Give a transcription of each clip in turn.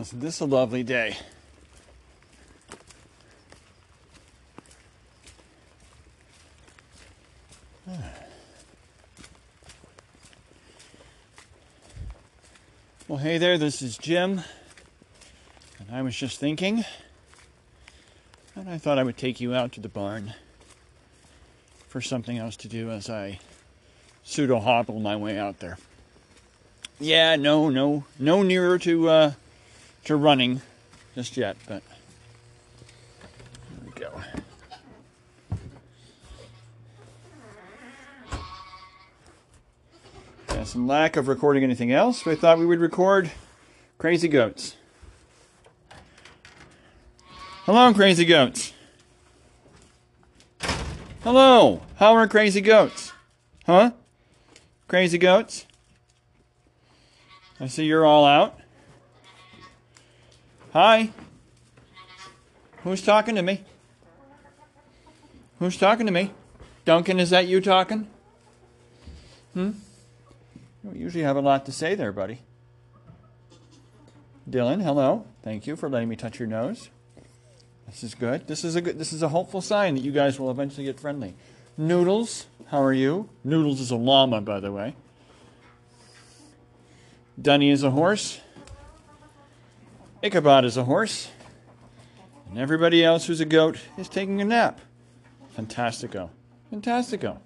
Isn't this a lovely day? Well, hey there, this is Jim. And I was just thinking, and I thought I would take you out to the barn for something else to do as I pseudo hobble my way out there. Yeah, no, no, no nearer to uh, to running just yet, but here we go. Yeah, some lack of recording anything else. We thought we would record Crazy Goats. Hello, Crazy Goats. Hello, how are Crazy Goats? Huh? Crazy Goats? I see you're all out. Hi. Who's talking to me? Who's talking to me? Duncan, is that you talking? Hmm? You usually have a lot to say there, buddy. Dylan, hello. Thank you for letting me touch your nose. This is good. This is a good this is a hopeful sign that you guys will eventually get friendly. Noodles, how are you? Noodles is a llama, by the way. Dunny is a horse. Ichabod is a horse. And everybody else who's a goat is taking a nap. Fantastico. Fantastico.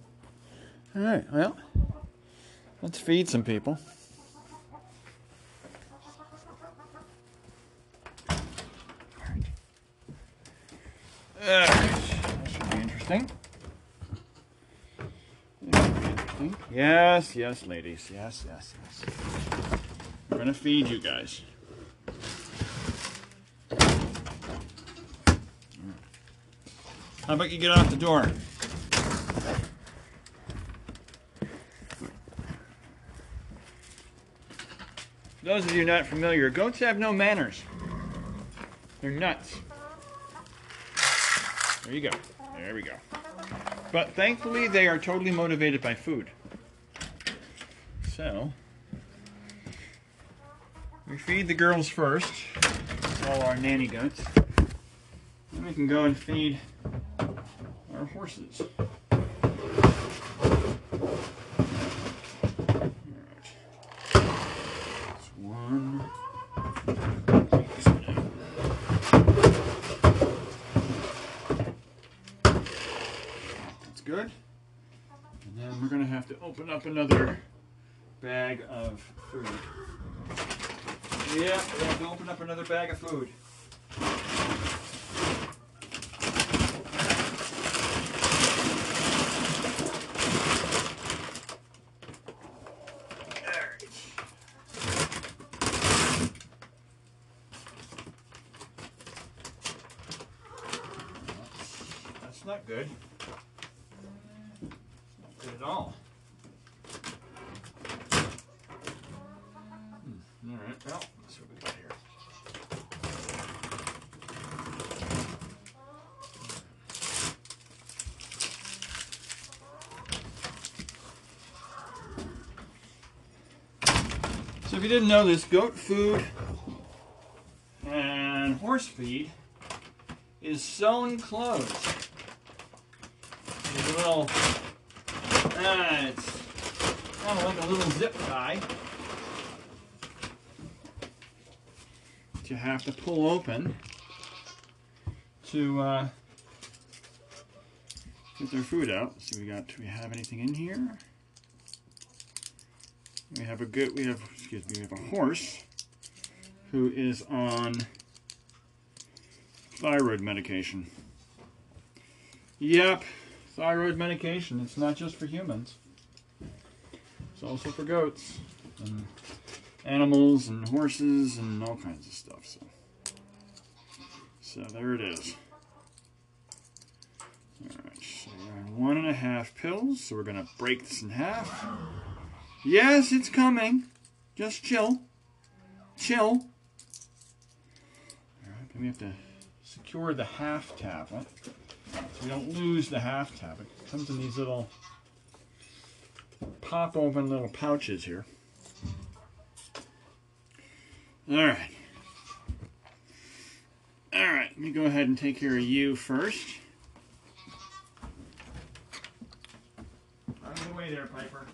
All right, well, let's feed some people. That should be interesting. Yes, yes, ladies. Yes, yes, yes. We're going to feed you guys. How about you get off the door? Those of you not familiar, goats have no manners. They're nuts. There you go. There we go. But thankfully, they are totally motivated by food. So, we feed the girls first, all our nanny goats. Then we can go and feed That's good. And then we're going to have to open up another bag of food. Yeah, we have to open up another bag of food. Alright. That's good. Good at all. Hmm, All right, well, let's see what we got here. So if you didn't know this, goat food and horse feed is sewn closed. Little, ah, it's kind of like a little zip tie that you have to pull open to uh, get their food out. Let's see, we got. Do we have anything in here? We have a good. We have. Excuse me. We have a horse who is on thyroid medication. Yep, thyroid medication. It's not just for humans. It's also for goats and animals and horses and all kinds of stuff. So, so there it is. All right, so one and a half pills. So we're gonna break this in half. Yes, it's coming. Just chill. Chill. All right, then we have to secure the half tablet so we don't lose the half tab. It comes in these little pop open little pouches here. All right. All right, let me go ahead and take care of you first. Out of the way there, Piper.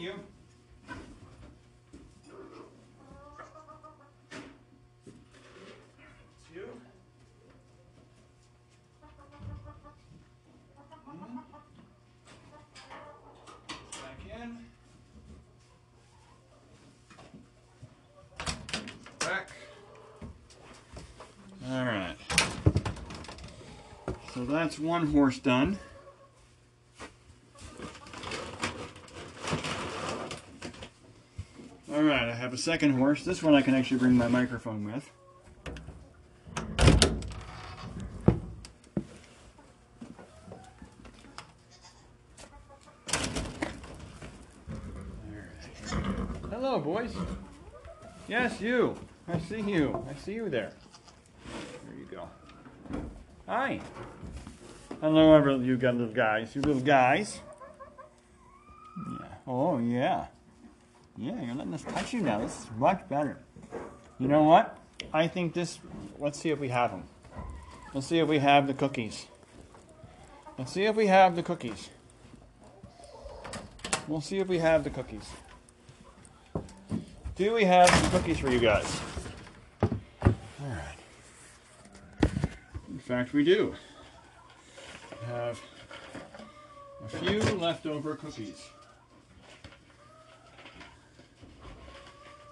You. You. Mhm. Back in. Back. All right. So that's one horse done. All right, I have a second horse. This one I can actually bring my microphone with. Hello, boys. Yes, you. I see you. I see you there. There you go. Hi. Hello, ever you got little guys. You little guys. Yeah. Oh, yeah. Yeah, you're letting us touch you now. This is much better. You know what? I think this. Let's see if we have them. Let's see if we have the cookies. Let's see if we have the cookies. We'll see if we have the cookies. Do we have some cookies for you guys? All right. In fact, we do. We have a few leftover cookies.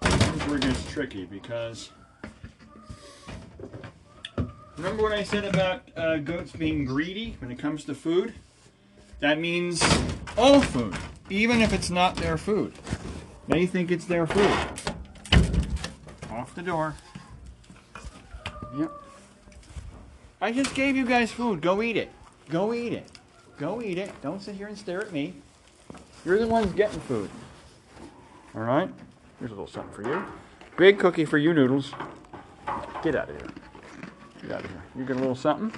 This is where it gets tricky because remember what I said about uh, goats being greedy when it comes to food? That means all food, even if it's not their food. They think it's their food. Off the door. Yep. I just gave you guys food. Go eat it. Go eat it. Go eat it. Don't sit here and stare at me. You're the ones getting food. All right? Here's a little something for you. Big cookie for you, Noodles. Get out of here. Get out of here. You get a little something.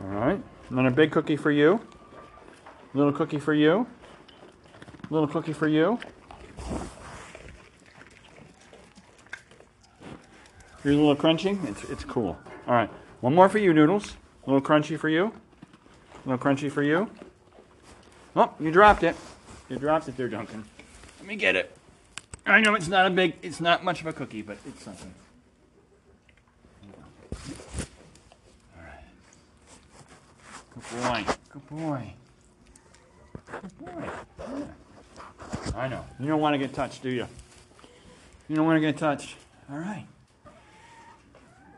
All right. And then a big cookie for you. Little cookie for you. Little cookie for you. Here's a little crunchy. It's, it's cool. All right. One more for you, Noodles. A little crunchy for you. A little crunchy for you. Oh, you dropped it. You dropped it there, Duncan. Let me get it. I know it's not a big, it's not much of a cookie, but it's something. All right. Good boy. Good boy. Good boy. Yeah. I know. You don't want to get touched, do you? You don't want to get touched. All right.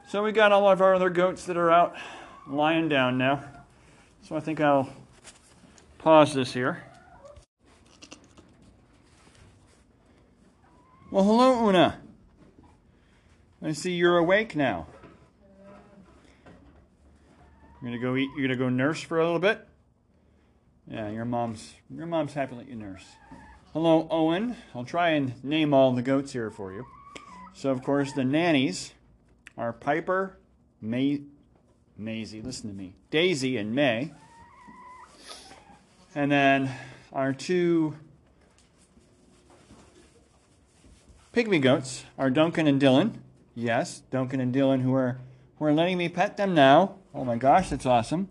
So we got all of our other goats that are out lying down now. So I think I'll pause this here. Well, hello, Una. I see you're awake now. You're gonna go eat. You're gonna go nurse for a little bit. Yeah, your mom's your mom's happy to let you nurse. Hello, Owen. I'll try and name all the goats here for you. So, of course, the nannies are Piper, May, Maisie. Listen to me, Daisy, and May. And then our two pygmy goats are Duncan and Dylan. Yes, Duncan and Dylan, who are who are letting me pet them now. Oh my gosh, that's awesome.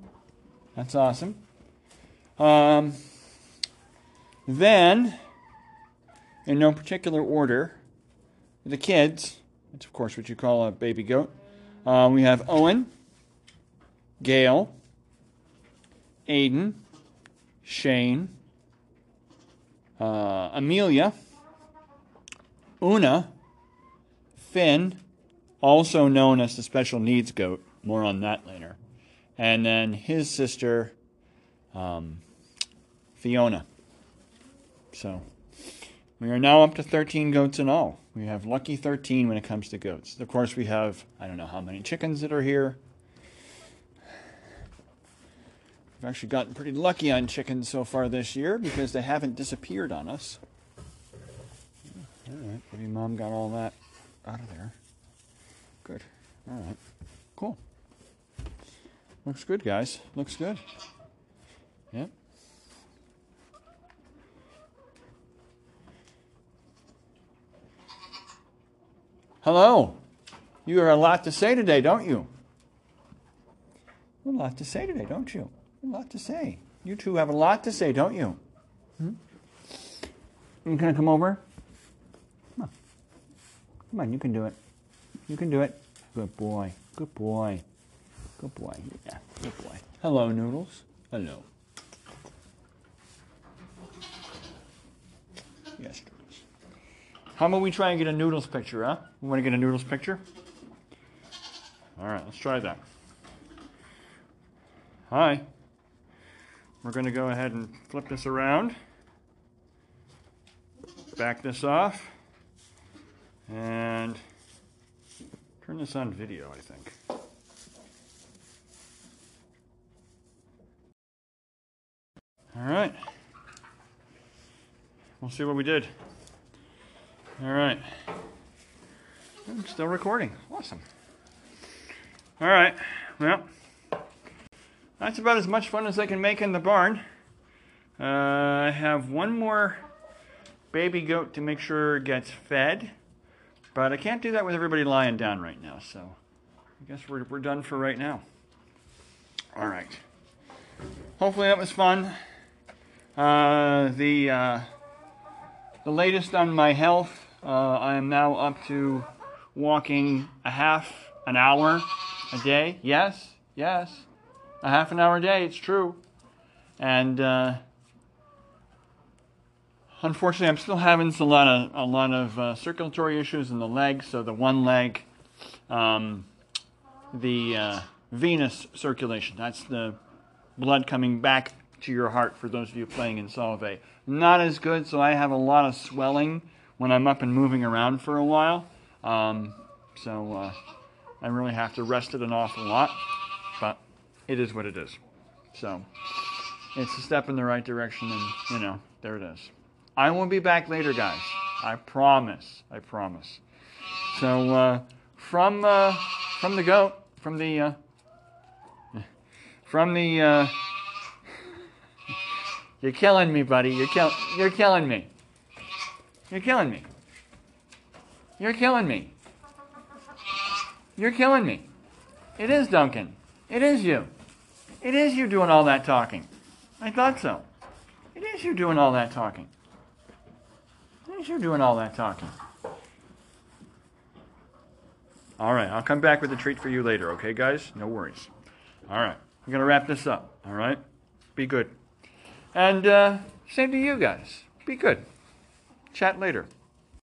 That's awesome. Um, then, in no particular order, the kids. That's of course what you call a baby goat. Um, we have Owen, Gail, Aiden, Shane, uh, Amelia, Una, Finn, also known as the special needs goat. More on that later. And then his sister, um, Fiona. So we are now up to 13 goats in all. We have lucky 13 when it comes to goats. Of course, we have, I don't know how many chickens that are here. We've actually gotten pretty lucky on chickens so far this year because they haven't disappeared on us. Right, maybe mom got all that out of there. Good. All right, cool. Looks good, guys. Looks good. Yep. Hello. You have a lot to say today, don't you? A lot to say today, don't you? A lot to say. You two have a lot to say, don't you? Hmm? You gonna come over? Come on. You can do it. You can do it. Good boy. Good boy. Good boy. Yeah, good boy. Hello, Noodles. Hello. Yes, Noodles. How about we try and get a Noodles picture, huh? We want to get a Noodles picture? All right, let's try that. Hi. We're going to go ahead and flip this around. Back this off. And turn this on video, I think. All right. We'll see what we did. All right. I'm still recording. Awesome. All right. Well, that's about as much fun as I can make in the barn. Uh, I have one more baby goat to make sure it gets fed, but I can't do that with everybody lying down right now, so I guess we're, we're done for right now. All right. Hopefully that was fun. Uh, the uh, the latest on my health, uh, I am now up to walking a half an hour a day. Yes, yes, a half an hour a day. It's true, and uh, unfortunately, I'm still having a lot of a lot of uh, circulatory issues in the leg. So the one leg, um, the uh, venous circulation. That's the blood coming back to your heart for those of you playing in Solvay. Not as good, so I have a lot of swelling when I'm up and moving around for a while. Um, so uh, I really have to rest it an awful lot, but it is what it is. So it's a step in the right direction, and you know, there it is. I will be back later, guys. I promise. I promise. So uh, from uh, from the goat, from the uh, from the uh, you're killing me, buddy. You're kill you're killing me. You're killing me. You're killing me. You're killing me. It is Duncan. It is you. It is you doing all that talking. I thought so. It is you doing all that talking. It is you doing all that talking. All right, I'll come back with a treat for you later, okay, guys? No worries. All right, I'm going to wrap this up, all right? Be good. And uh, same to you guys. Be good. Chat later.